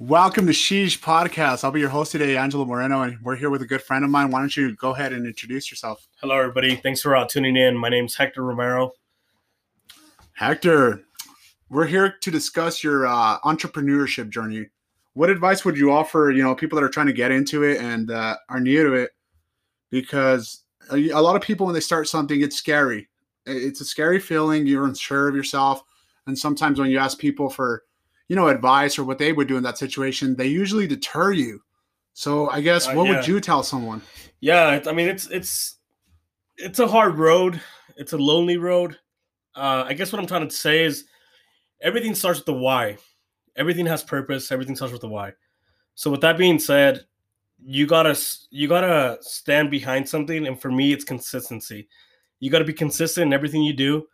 Welcome to Sheesh Podcast. I'll be your host today, Angelo Moreno, and we're here with a good friend of mine. Why don't you go ahead and introduce yourself? Hello, everybody. Thanks for uh, tuning in. My name's Hector Romero. Hector, we're here to discuss your uh, entrepreneurship journey. What advice would you offer, you know, people that are trying to get into it and uh, are new to it? Because a, a lot of people, when they start something, it's scary. It's a scary feeling. You're unsure of yourself, and sometimes when you ask people for you know, advice or what they would do in that situation, they usually deter you. So I guess Uh, what yeah. would you tell someone? Yeah, I mean it's it's it's a hard road. It's a lonely road. Uh, I guess what I'm trying to say is everything starts with the why. Everything has purpose. Everything starts with the why. So with that being said, you gotta you gotta stand behind something, and for me, it's consistency. You gotta be consistent in everything you do.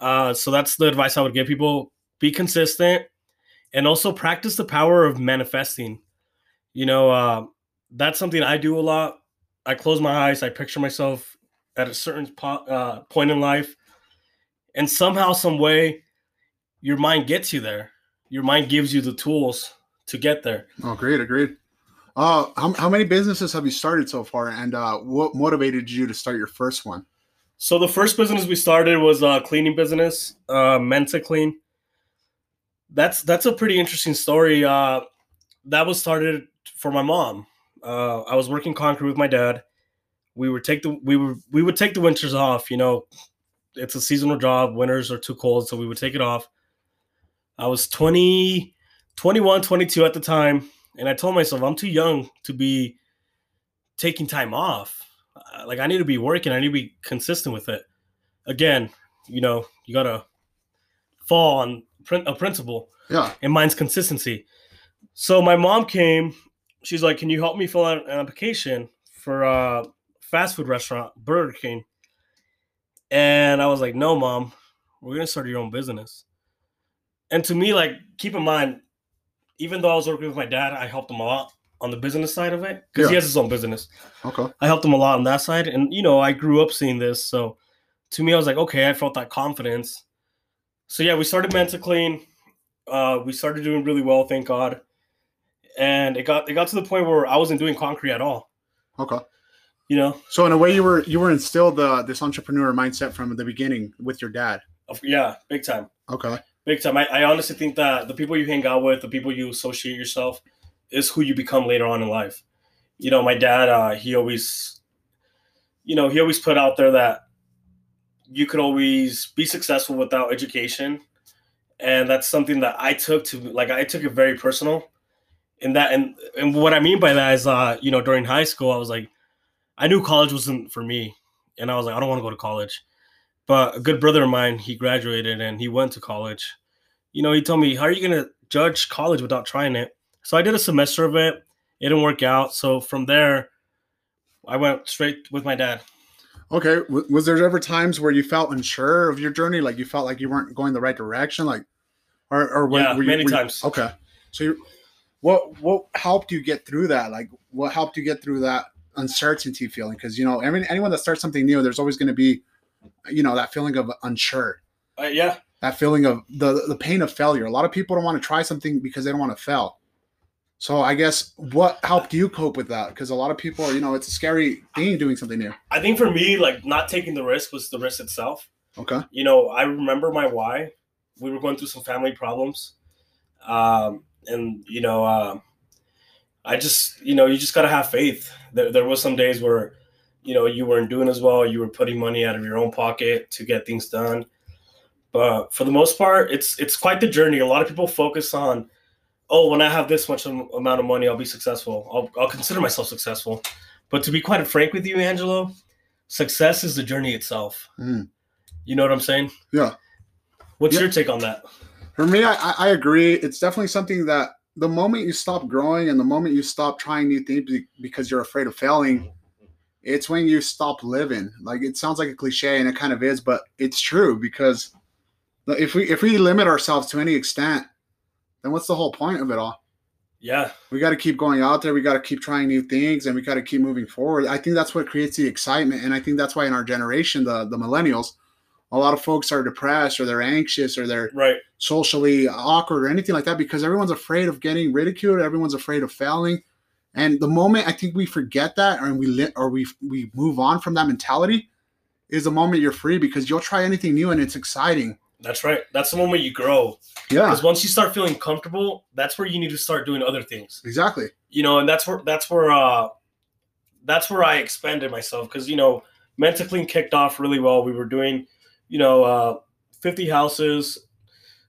Uh, so that's the advice I would give people: be consistent, and also practice the power of manifesting. You know, uh, that's something I do a lot. I close my eyes, I picture myself at a certain po- uh, point in life, and somehow, some way, your mind gets you there. Your mind gives you the tools to get there. Oh, great, agreed. Uh, how, how many businesses have you started so far, and uh, what motivated you to start your first one? So the first business we started was a cleaning business, uh, Mensa Clean. That's that's a pretty interesting story. Uh, that was started for my mom. Uh, I was working concrete with my dad. We would take the we were we would take the winters off. You know, it's a seasonal job. Winters are too cold, so we would take it off. I was 20, 21, 22 at the time, and I told myself I'm too young to be taking time off. Like I need to be working. I need to be consistent with it. Again, you know, you gotta fall on a principle, Yeah, and mine's consistency. So my mom came. She's like, "Can you help me fill out an application for a fast food restaurant, Burger King?" And I was like, "No, mom, we're gonna start your own business." And to me, like, keep in mind, even though I was working with my dad, I helped him a lot on the business side of it because he has his own business. okay. I helped him a lot on that side. And, you know, I grew up seeing this. So to me, I was like, okay, I felt that confidence. So yeah, we started mental Clean. Uh, we started doing really well, thank God. And it got it got to the point where I wasn't doing concrete at all. Okay. You know, So in a way, you were you were instilled uh, this entrepreneur mindset from the beginning with your dad. Yeah, big time, Okay. big time. I, I honestly think that the people you hang out with, the people you associate yourself, is who you become later on in life. You know, my dad, uh, he always, you know, he always put out there that you could always be successful without education. And that's something that i took to like i took it very personal. And that and and what i mean by that is uh you know during high school i was like i knew college wasn't for me. And i was like i don't want to go to college. But a good brother of mine he graduated and he went to college. You know he told me how are you going to judge college without trying it? So i did a semester of it. It didn't work out. So from there i went straight with my dad Okay. W- was there ever times where you felt unsure of your journey, like you felt like you weren't going the right direction, like, or or were, Yeah, you- many were you- times. okay. So, you, what what helped you get through that? Like, what helped you get through that uncertainty feeling? Because you know, every, anyone that starts something new, there's always going to be, you know, that feeling of unsure, uh, yeah that feeling of the the pain of failure. A lot of people don't want to try something because they don't want to fail. So, I guess what helped you cope with that? Because a lot of people, you know, it's a scary thing doing something new. I think for me, like not taking the risk was the risk itself. Okay. You know, I remember my why. We were going through some family problems, um, and you know, uh, I just, you know, you just gotta have faith. There, there was some days where, you know, you weren't doing as well. You were putting money out of your own pocket to get things done. But for the most part, it's it's quite the journey. A lot of people focus on, oh, when I have this much amount of money, I'll be successful. I'll, I'll consider myself successful. But to be quite frank with you, Angelo, success is the journey itself. Mm. You know what I'm saying? Yeah. What's your take on that? For me, I, I- I agree. It's definitely something that the moment you stop growing and the moment you stop trying new things because you're afraid of failing, it's when you stop living. Like it sounds like a cliche, and it kind of is, but it's true because if we if we limit ourselves to any extent, then what's the whole point of it all? Yeah, We got to keep going out there. We got to keep trying new things, and we got to keep moving forward. I think that's what creates the excitement, and I think that's why in our generation, the the millennials, a lot of folks are depressed or they're anxious or they're Right. socially awkward or anything like that because everyone's afraid of getting ridiculed. Everyone's afraid of failing. And the moment I think we forget that or we or we we move on from that mentality is the moment you're free because you'll try anything new and it's exciting. That's right. That's the moment you grow. Yeah, Because once you start feeling comfortable, that's where you need to start doing other things. exactly. You know, and that's where that's where uh that's where I expanded myself because you know, Mental Clean kicked off really well. We were doing, you know, uh 50 houses.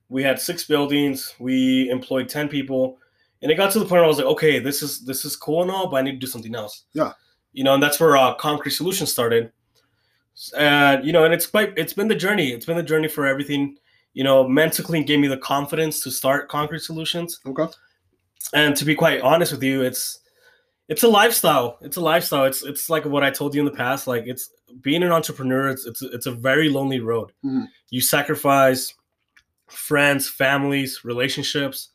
We had six buildings. We employed 10 people. And it got to the point where I was like, okay, this is this is cool and all, but I need to do something else. Yeah. You know, and that's where uh Concrete Solutions started. And you know, and it's quite it's been the journey. It's been the journey for everything. You know, Mental Clean gave me the confidence to start Concrete Solutions. Okay. And to be quite honest with you, it's it's a lifestyle. It's a lifestyle. It's it's like what I told you in the past. Like it's being an entrepreneur. It's it's it's a very lonely road. Mhm. You sacrifice friends, families, relationships,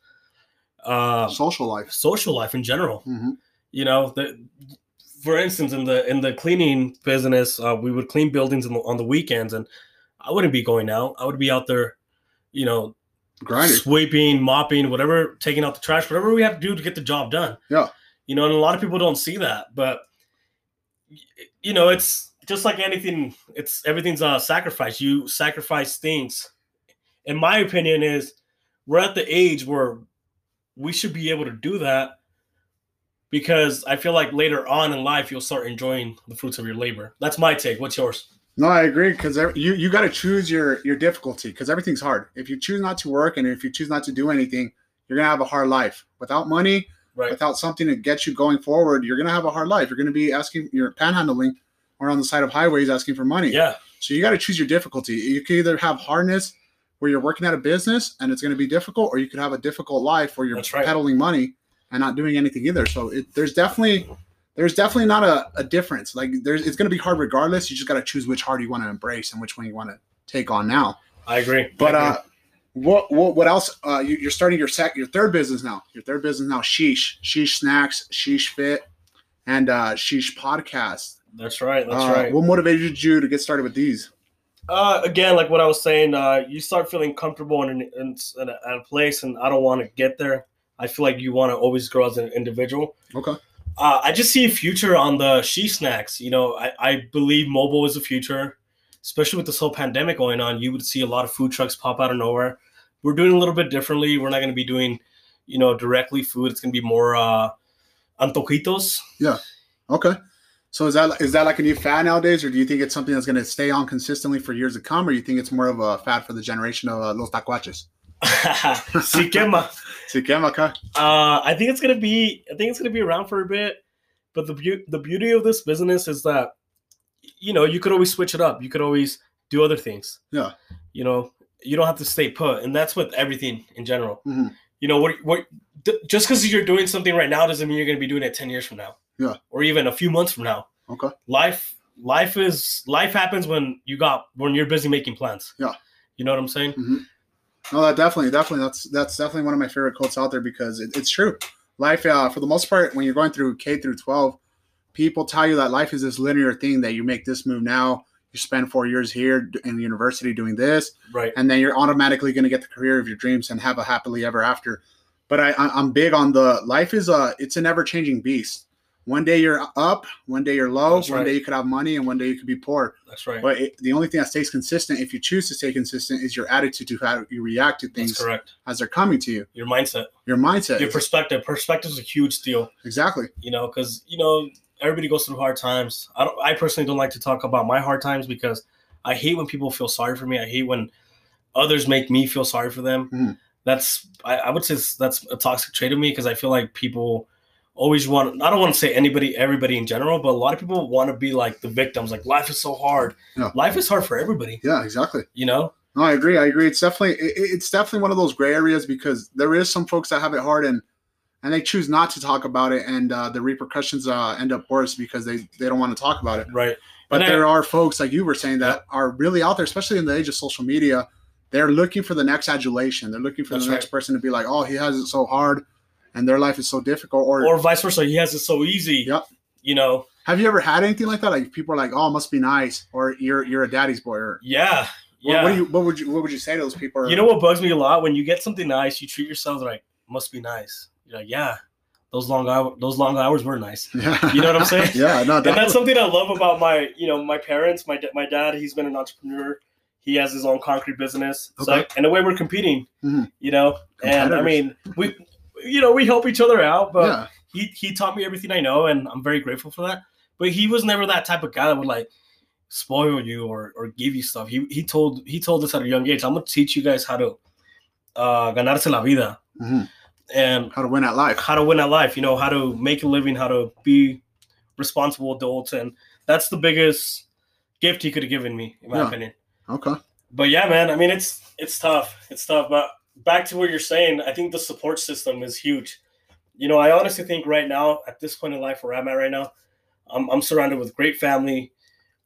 uh, Social life. social life in general. hmm You know, the, for instance, in the in the cleaning business, uh, we would clean buildings on the, on the weekends, and I wouldn't be going out. I would be out there, you know, Grinding. sweeping, mopping, whatever, taking out the trash, whatever we have to do to get the job done. Yeah. You know, and a lot of people don't see that, but you know, it's just like anything. It's everything's a sacrifice. You sacrifice things. In my opinion, is we're at the age where we should be able to do that because I feel like later on in life you'll start enjoying the fruits of your labor. That's my take. What's yours? No, I agree because you you got to choose your your difficulty because everything's hard. If you choose not to work and if you choose not to do anything, you're gonna have a hard life. Without money, Right. without something to get you going forward, you're gonna have a hard life. You're gonna be asking, you're panhandling or on the side of highways asking for money. Yeah. So you got to choose your difficulty. You can either have hardness where you're working at a business and it's going to be difficult, or you could have a difficult life where you're right. peddling money and not doing anything either. So it, there's definitely there's definitely not a, a difference. Like there's it's going to be hard regardless. You just got to choose which hard you want to embrace and which one you want to take on now. I agree. But I agree. uh, what what what else? Uh, you, you're starting your sec your third business now. Your third business now. Sheesh, Sheesh Snacks, Sheesh Fit, and uh, Sheesh Podcast. that's right. That's Uh, right. What motivated you to get started with these? Uh, again, like what I was saying, uh, you start feeling comfortable in, in, in a, at a place, and I don't want to get there. I feel like you want to always grow as an individual. Okay. Uh, I just see a future on the Sheesh Snacks. You know, I, I believe mobile is the future, especially with this whole pandemic going on. You would see a lot of food trucks pop out of nowhere. We're doing a little bit differently. We're not going to be doing, you know, directly food. It's going to be more uh, antojitos. Yeah. Okay. So is that is that like a new fad nowadays, or do you think it's something that's going to stay on consistently for years to come, or you think it's more of a fad for the generation of uh, los tacuaches? Si quema. Sí, que acá. Uh, I think it's gonna be. I think it's gonna be around for a bit. But the beau- the beauty of this business is that, you know, you could always switch it up. You could always do other things. Yeah. You know, you don't have to stay put, and that's with everything in general. Mhm. You know, what what just because you're doing something right now doesn't mean you're gonna be doing it ten years from now. Yeah. Or even a few months from now. Okay. Life life is life happens when you got when you're busy making plans. Yeah. You know what I'm saying? No, that definitely, definitely, that's that's definitely one of my favorite quotes out there because it, it's true. Life, uh, for the most part, when you're going through K through 12, people tell you that life is this linear thing that you make this move now, you spend four years here in university doing this, Right. and then you're automatically going to get the career of your dreams and have a happily ever after. But I, I- I'm big on the life is a it's an ever changing beast. One day you're up, one day you're low, That's one right. day you could have money, and one day you could be poor. That's right. But it, the only thing that stays consistent, if you choose to stay consistent, is your attitude to how you react to That's things correct. as they're coming to you. Your mindset. Your mindset, your perspective perspective is a huge deal exactly. you know because you know everybody goes through hard times i don't i personally don't like to talk about my hard times because i hate when people feel sorry for me i hate when others make me feel sorry for them Mhm. that's I, I would say that's a toxic trait of me because i feel like people always want i don't want to say anybody everybody in general but a lot of people want to be like the victims like life is so hard Yeah. life is hard for everybody Yeah, exactly. you know No, I agree. I agree. It's definitely it, it's definitely one of those gray areas because there is some folks that have it hard and and they choose not to talk about it, and uh, the repercussions uh, end up worse because they they don't want to talk about it. right But And I- there are folks like you were saying that are really out there, especially in the age of social media. They're looking for the next adulation. They're looking for That's the next right. person to be like, "Oh, he has it so hard, and their life is so difficult." Or, or vice versa he has it so easy Yep. you know have you ever had anything like that? Like people are like, "Oh, it must be nice," or "You're you're a daddy's boy," or Yeah, What, Yeah. what do you what would you what would you say to those people? You know what bugs me a lot when you get something nice, you treat yourself like must be nice. You're like, yeah, those long hours, those long hours were nice. yeah. You know what I'm saying? yeah, no, And that's something I love about my, you know, my parents. My my dad, he's been an entrepreneur. He has his own concrete business. So Okay. in a way, we're competing. Mhm. You know, and I mean, we, you know, we help each other out. But yeah, he he taught me everything I know, and I'm very grateful for that. But he was never that type of guy that would like spoil you or or give you stuff. He he told he told us at a young age, I'm gonna teach you guys how to uh ganarse la vida Mhm. and how to win at life. how to win at life, you know, how to make a living, how to be responsible adults, and that's the biggest gift he could have given me, in my Yeah. opinion. Okay. But yeah, man, I mean it's it's tough. It's tough. But back to what you're saying, I think the support system is huge. You know, I honestly think right now, at this point in life where I'm at right now, I'm, I'm surrounded with great family,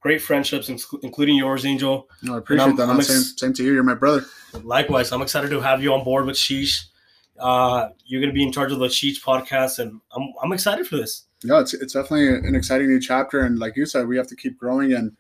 great friendships, including yours, Angel. No, I appreciate that. I'm ex- same, same to you. You're my brother. Likewise, I'm excited to have you on board with Sheesh. Uh, you're going to be in charge of the Sheesh podcast, and I'm, I'm excited for this. Yeah, it's it's definitely an exciting new chapter, and like you said, we have to keep growing and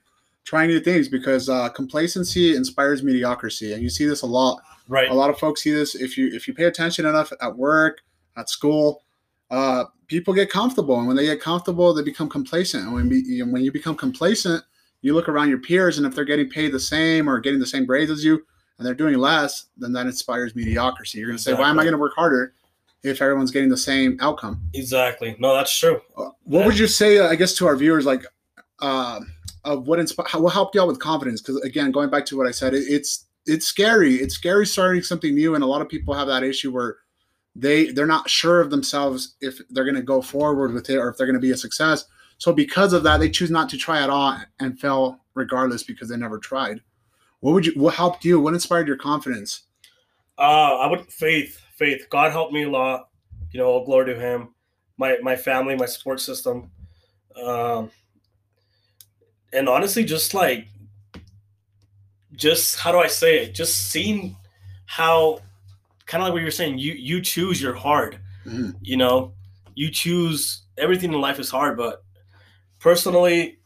trying new things because uh, complacency inspires mediocrity, and you see this a lot. Right. A lot of folks see this if you if you pay attention enough at work, at school. Uh, people get comfortable, and when they get comfortable, they become complacent. And when be, when you become complacent, you look around your peers, and if they're getting paid the same or getting the same grades as you, and they're doing less, then that inspires mediocrity. You're going to say, "Why am I going to work harder if everyone's getting the same outcome?" Exactly. No, that's true. Uh, what would you say uh, i guess to our viewers like uh, of what inspired what helped you out with confidence because again going back to what i said it, it's it's scary it's scary starting something new and a lot of people have that issue where they they're not sure of themselves if they're going to go forward with it or if they're going to be a success so because of that they choose not to try at all and fail regardless because they never tried what would you what helped you what inspired your confidence Uh, I would faith, faith. God helped me a lot. You know, all glory to Him. My my family, my support system, um, and honestly, just like, just how do I say it? Just seeing how, kind of like what you were saying. You you choose your hard. Mhm. You know, you choose everything in life is hard, but personally.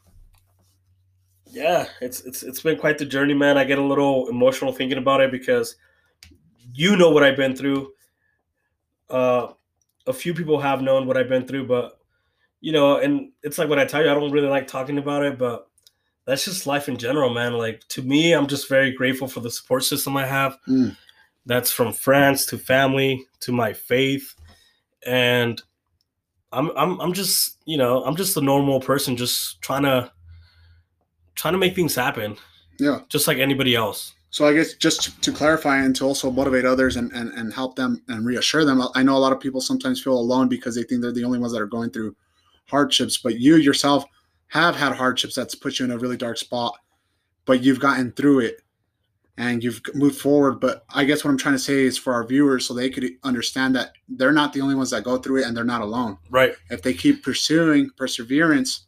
Yeah, it's it's it's been quite the journey, man. I get a little emotional thinking about it because you know what I've been through. Uh, a few people have known what I've been through, but you know, and it's like when I tell you, I don't really like talking about it, but that's just life in general, man. Like to me, I'm just very grateful for the support system I have. Mm. That's from friends to family to my faith, and I'm I'm I'm just you know I'm just a normal person, just trying to trying to make things happen, yeah just like anybody else. So I guess just to clarify and to also motivate others and, and, and help them and reassure them, I know a lot of people sometimes feel alone because they think they're the only ones that are going through hardships, but you yourself have had hardships that's put you in a really dark spot, but you've gotten through it and you've moved forward. But I guess what I'm trying to say is for our viewers, so they could understand that they're not the only ones that go through it and they're not alone. Right. If they keep pursuing perseverance,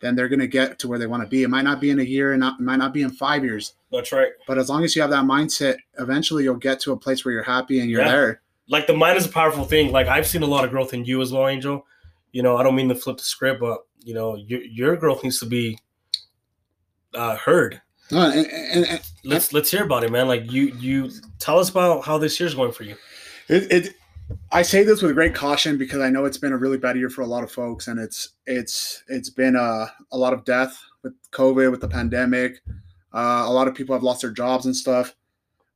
then they're going to get to where they want to be. It might not be in a year and it might not be in five years, That's right. but as long as you have that mindset, eventually you'll get to a place where you're happy and you're Yeah. there. like the mind is a powerful thing. Like I've seen a lot of growth in you as well, Angel. You know, I don't mean to flip the script, but you know, your your growth needs to be uh, heard. No, and, and, and Let's let's hear about it, man. Like you you tell us about how this year's going for you. it, it, I say this with great caution because I know it's been a really bad year for a lot of folks, and it's it's it's been a, a lot of death with COVID, with the pandemic. Uh, a lot of people have lost their jobs and stuff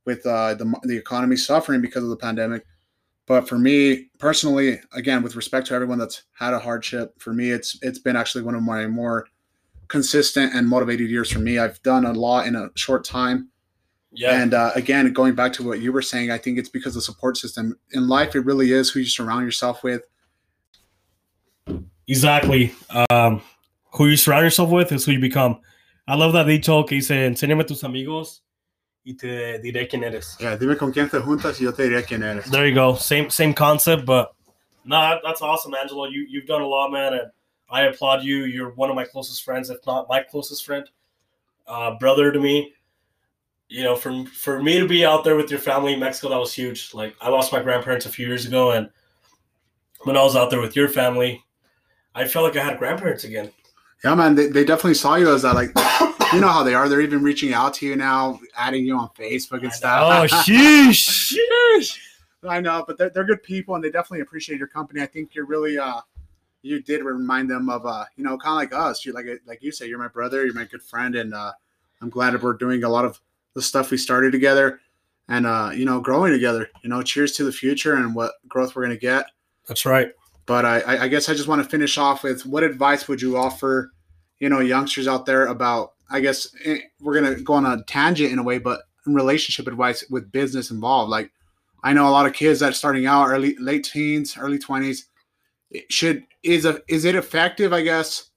with uh, the the economy suffering because of the pandemic. But for me personally, again, with respect to everyone that's had a hardship, for me, it's it's been actually one of my more consistent and motivated years for me. I've done a lot in a short time. Yeah, And uh, again, going back to what you were saying, I think it's because the support system in life, it really is who you surround yourself with. exactly. Um, who you surround yourself with is who you become. I love that dicho que dice, enséñame tus amigos y te diré quién eres. Yeah, dime con quién te juntas y yo te diré quién eres. There you go. Same same concept, but no, that- that's awesome, Angelo. You you've done a lot, man, and I applaud you. You're one of my closest friends, if not my closest friend, uh, brother to me. You know, for for me to be out there with your family in Mexico, that was huge. Like I lost my grandparents a few years ago, and when I was out there with your family, I felt like I had grandparents again. Yeah, man, they, they definitely saw you as that. Like, you know how they are. They're even reaching out to you now, adding you on Facebook and Oh, stuff. sheesh, sheesh. I know, but they're, they're good people and they definitely appreciate your company. I think you're really uh you did remind them of uh you know kind of like us. You like like you say you're my brother, you're my good friend, and uh I'm glad that we're doing a lot of the stuff we started together and uh you know growing together. You know, cheers to the future and what growth we're gonna get. That's right. But I I- I guess I just want to finish off with what advice would you offer you know youngsters out there about I guess eh, we're gonna go on a tangent in a way, but relationship advice with business involved like I know a lot of kids that are starting out early late teens, early twenties. Should is a is it effective? I guess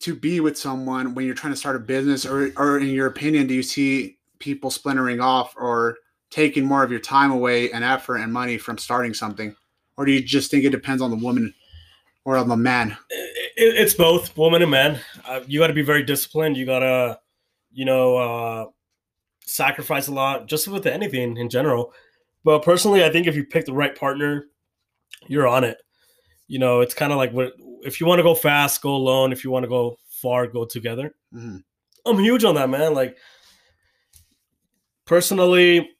to be with someone when you're trying to start a business, or or in your opinion, do you see people splintering off or taking more of your time away and effort and money from starting something, or do you just think it depends on the woman or on the man? It, it- it's both woman and man. Uh, you got to be very disciplined. You got to, you know, uh, sacrifice a lot just with anything in general. But personally, I think if you pick the right partner, you're on it. You know, it's kind of like what if you want to go fast, go alone. If you want to go far, go together. Mhm. I'm huge on that, man. Like personally,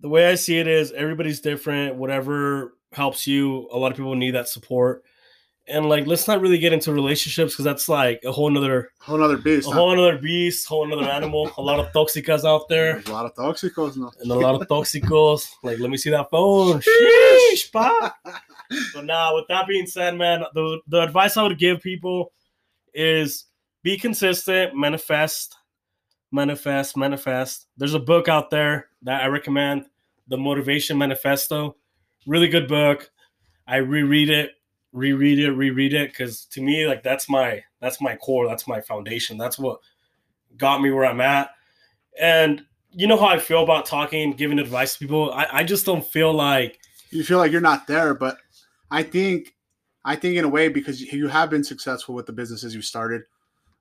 the way I see it is everybody's different. Whatever helps you. A lot of people need that support. And like, let's not really get into relationships because that's like a whole nother, Whole another beast. a huh? whole another beast, whole another animal. A lot of toxicas out there, There's a lot of toxicos now. and a lot of toxicos. Like, let me see that phone. Sheesh, pa. But now, with that being said, man, the the advice I would give people is be consistent, manifest, manifest, manifest. There's a book out there that I recommend, The Motivation Manifesto. Really good book. I reread it, reread it, reread it because to me, like that's my that's my core, that's my foundation, that's what got me where I'm at. And you know how I feel about talking, giving advice to people. I, I just don't feel like you feel like you're not there but i think i think in a way because you have been successful with the businesses you started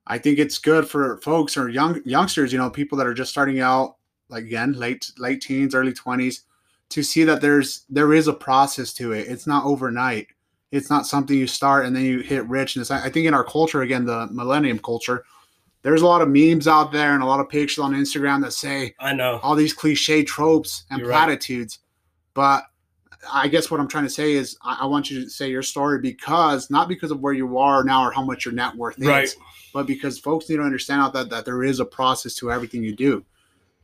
i think it's good for folks or young youngsters you know people that are just starting out like again late late teens early 20s to see that there's there is a process to it it's not overnight it's not something you start and then you hit richness i, I think in our culture again the millennium culture there's a lot of memes out there and a lot of pictures on instagram that say I know. all these cliche tropes and You're right. platitudes. But I guess what I'm trying to say is I, I want you to say your story because not because of where you are now or how much your net worth is, but because folks need to understand out that, that there is a process to everything you do.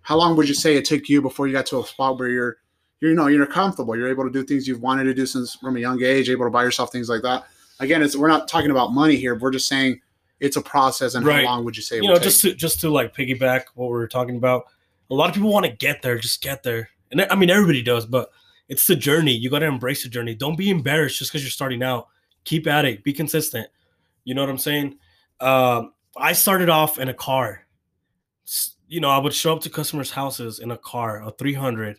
How long would you say it took you before you got to a spot where you're you know you're comfortable, you're able to do things you've wanted to do since from a young age, able to buy yourself things like that? Again, it's we're not talking about money here. We're just saying it's a process and Right. how long would you say you know, take? just to just to like piggyback what we were talking about. A lot of people want to get there, just get there, and I mean everybody does, but it's the journey. You got to embrace the journey. Don't be embarrassed just because you're starting out. Keep at it. Be consistent. You know what I'm saying? Um, I started off in a car. You know, I would show up to customers' houses in a car, a 300,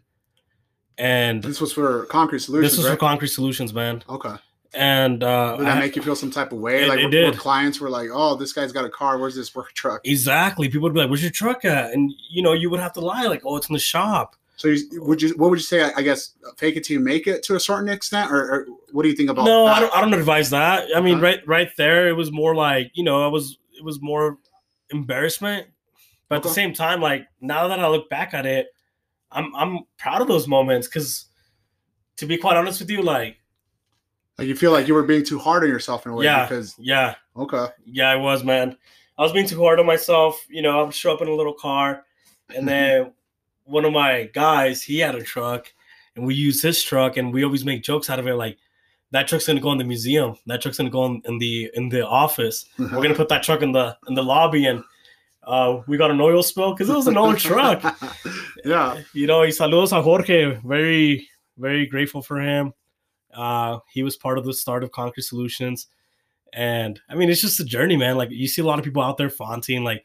and this was for concrete solutions, this was right? for concrete solutions, man. okay. And uh, Did I- that make you feel some type of way? It- like it where- where did. clients were like, "Oh, this guy's got a car. Where's this work truck?" exactly, people would be like, "Where's your truck at?" And you know, you would have to lie, like, "Oh, it's in the shop." So, you, would you? What would you say? I, I guess fake it till you make it to a certain extent, or, or what do you think about? no? I don't, I don't advise that i mean Uh-huh. right right there it was more like you know i was it was more embarrassment but at the same time like now that i look back at it i'm i'm proud of those moments because to be quite honest with you like Like you feel like you were being too hard on yourself in a way Yeah. because yeah. Okay, yeah i was man. I was being too hard on myself you know i would show up in a little car and then one of my guys he had a truck and we use his truck and we always make jokes out of it like that truck's gonna go in the museum. That truck's gonna go in, in the in the office. We're uh-huh. gonna put that truck in the in the lobby and uh we got an oil spill because it was an old truck yeah, you know y saludos a jorge very very grateful for him uh he was part of the start of concrete solutions and i mean it's just a journey man like you see a lot of people out there flaunting like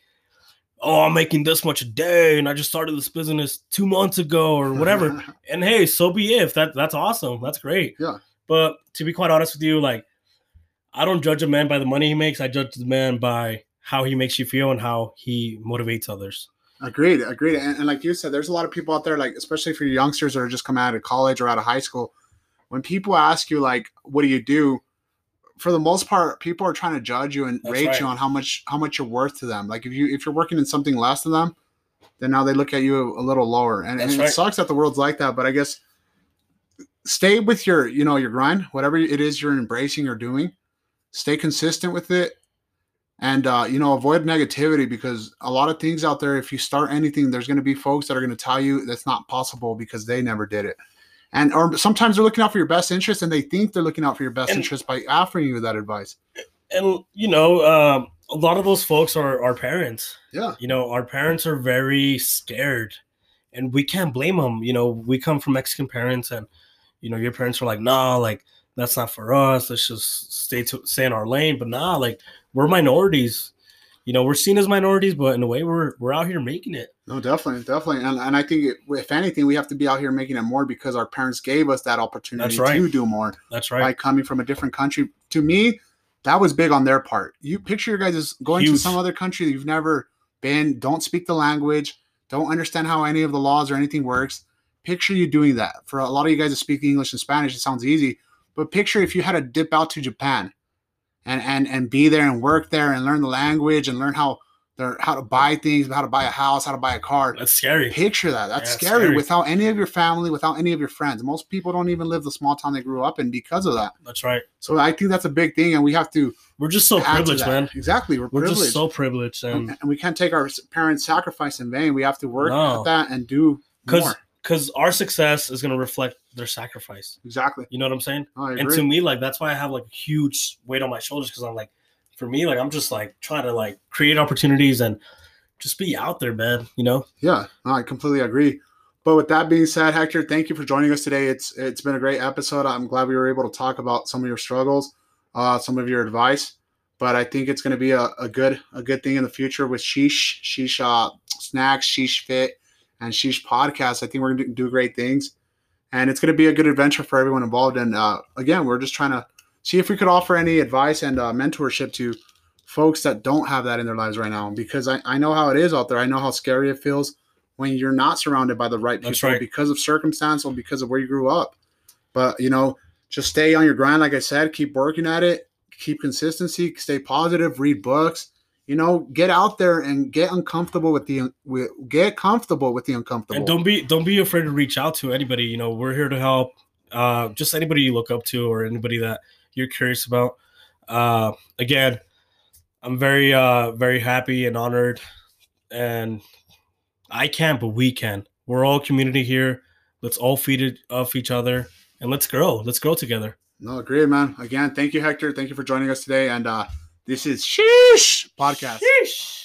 oh i'm making this much a day and i just started this business two months ago or whatever and hey, so be it. If that that's awesome. That's great. Yeah. But to be quite honest with you, like I don't judge a man by the money he makes. I judge the man by how he makes you feel and how he motivates others. agreed, agreed. And, and like you said, there's a lot of people out there, like especially for youngsters that are just coming out of college or out of high school. When people ask you like, "What do you do?" for the most part, people are trying to judge you and That's rate right. you on how much how much you're worth to them. Like if you if you're working in something less than them, then now they look at you a little lower. And, That's and it sucks that the world's like that. But I guess stay with your you know your grind, whatever it is you're embracing or doing. Stay consistent with it, and uh, you know avoid negativity because a lot of things out there. If you start anything, there's going to be folks that are going to tell you that's not possible because they never did it. And or sometimes they're looking out for your best interest, and they think they're looking out for your best And- interest by offering you that advice. and you know, um, a lot of those folks are our parents. Yeah, You know, our parents are very scared, and we can't blame them. You know, we come from Mexican parents, and you know, your parents are like, "Nah, like that's not for us. Let's just stay to stay in our lane." But nah, like we're minorities. You know, we're seen as minorities, but in a way, we're we're out here making it. no, definitely, definitely. And and I think it, if anything, we have to be out here making it more because our parents gave us that opportunity right. to do more That's right. by coming from a different country. To me, that was big on their part. You picture your guys going to some other country that you've never been, don't speak the language, don't understand how any of the laws or anything works. Picture you doing that. For a lot of you guys that speak English and Spanish, it sounds easy. But picture if you had to dip out to Japan and and and be there and work there and learn the language and learn how they're how to buy things, how to buy a house, how to buy a car. That's scary. Picture that. That's Yeah, scary, scary. without any of your family, without any of your friends. Most people don't even live the small town they grew up in because of that. That's right. So I think that's a big thing, and we have to We're just so privileged, man. Exactly, we're, We're privileged, just so privileged, and and, we can't take our parents' sacrifice in vain. We have to work No. at that and do because more. Because our success is going to reflect their sacrifice. Exactly. You know what I'm saying? I and to me like that's why i have like a huge weight on my shoulders because i'm like for me like i'm just like trying to like create opportunities and just be out there man you know yeah, I completely agree. But with that being said, Hector, thank you for joining us today. It's it's been a great episode. I'm glad we were able to talk about some of your struggles, uh, some of your advice. But I think it's going to be a, a good a good thing in the future with Sheesh, Sheesh uh, Snacks, Sheesh Fit, and Sheesh Podcast. I think we're going to do great things, and it's going to be a good adventure for everyone involved. And uh, again, we're just trying to see if we could offer any advice and uh, mentorship to folks that don't have that in their lives right now. Because I, I know how it is out there. I know how scary it feels when you're not surrounded by the right people right. because of circumstance or because of where you grew up. But you know, just stay on your grind. Like I said, keep working at it, keep consistency, stay positive, read books. You know, get out there and get uncomfortable with the with, get comfortable with the uncomfortable. and don't be don't be afraid to reach out to anybody you know we're here to help uh just anybody you look up to or anybody that you're curious about uh again i'm very uh very happy and honored and i can't but we can we're all community here let's all feed it off each other and let's grow let's grow together no, great man. Again, thank you, Hector. Thank you for joining us today. And uh this is Sheesh Podcast. Sheesh.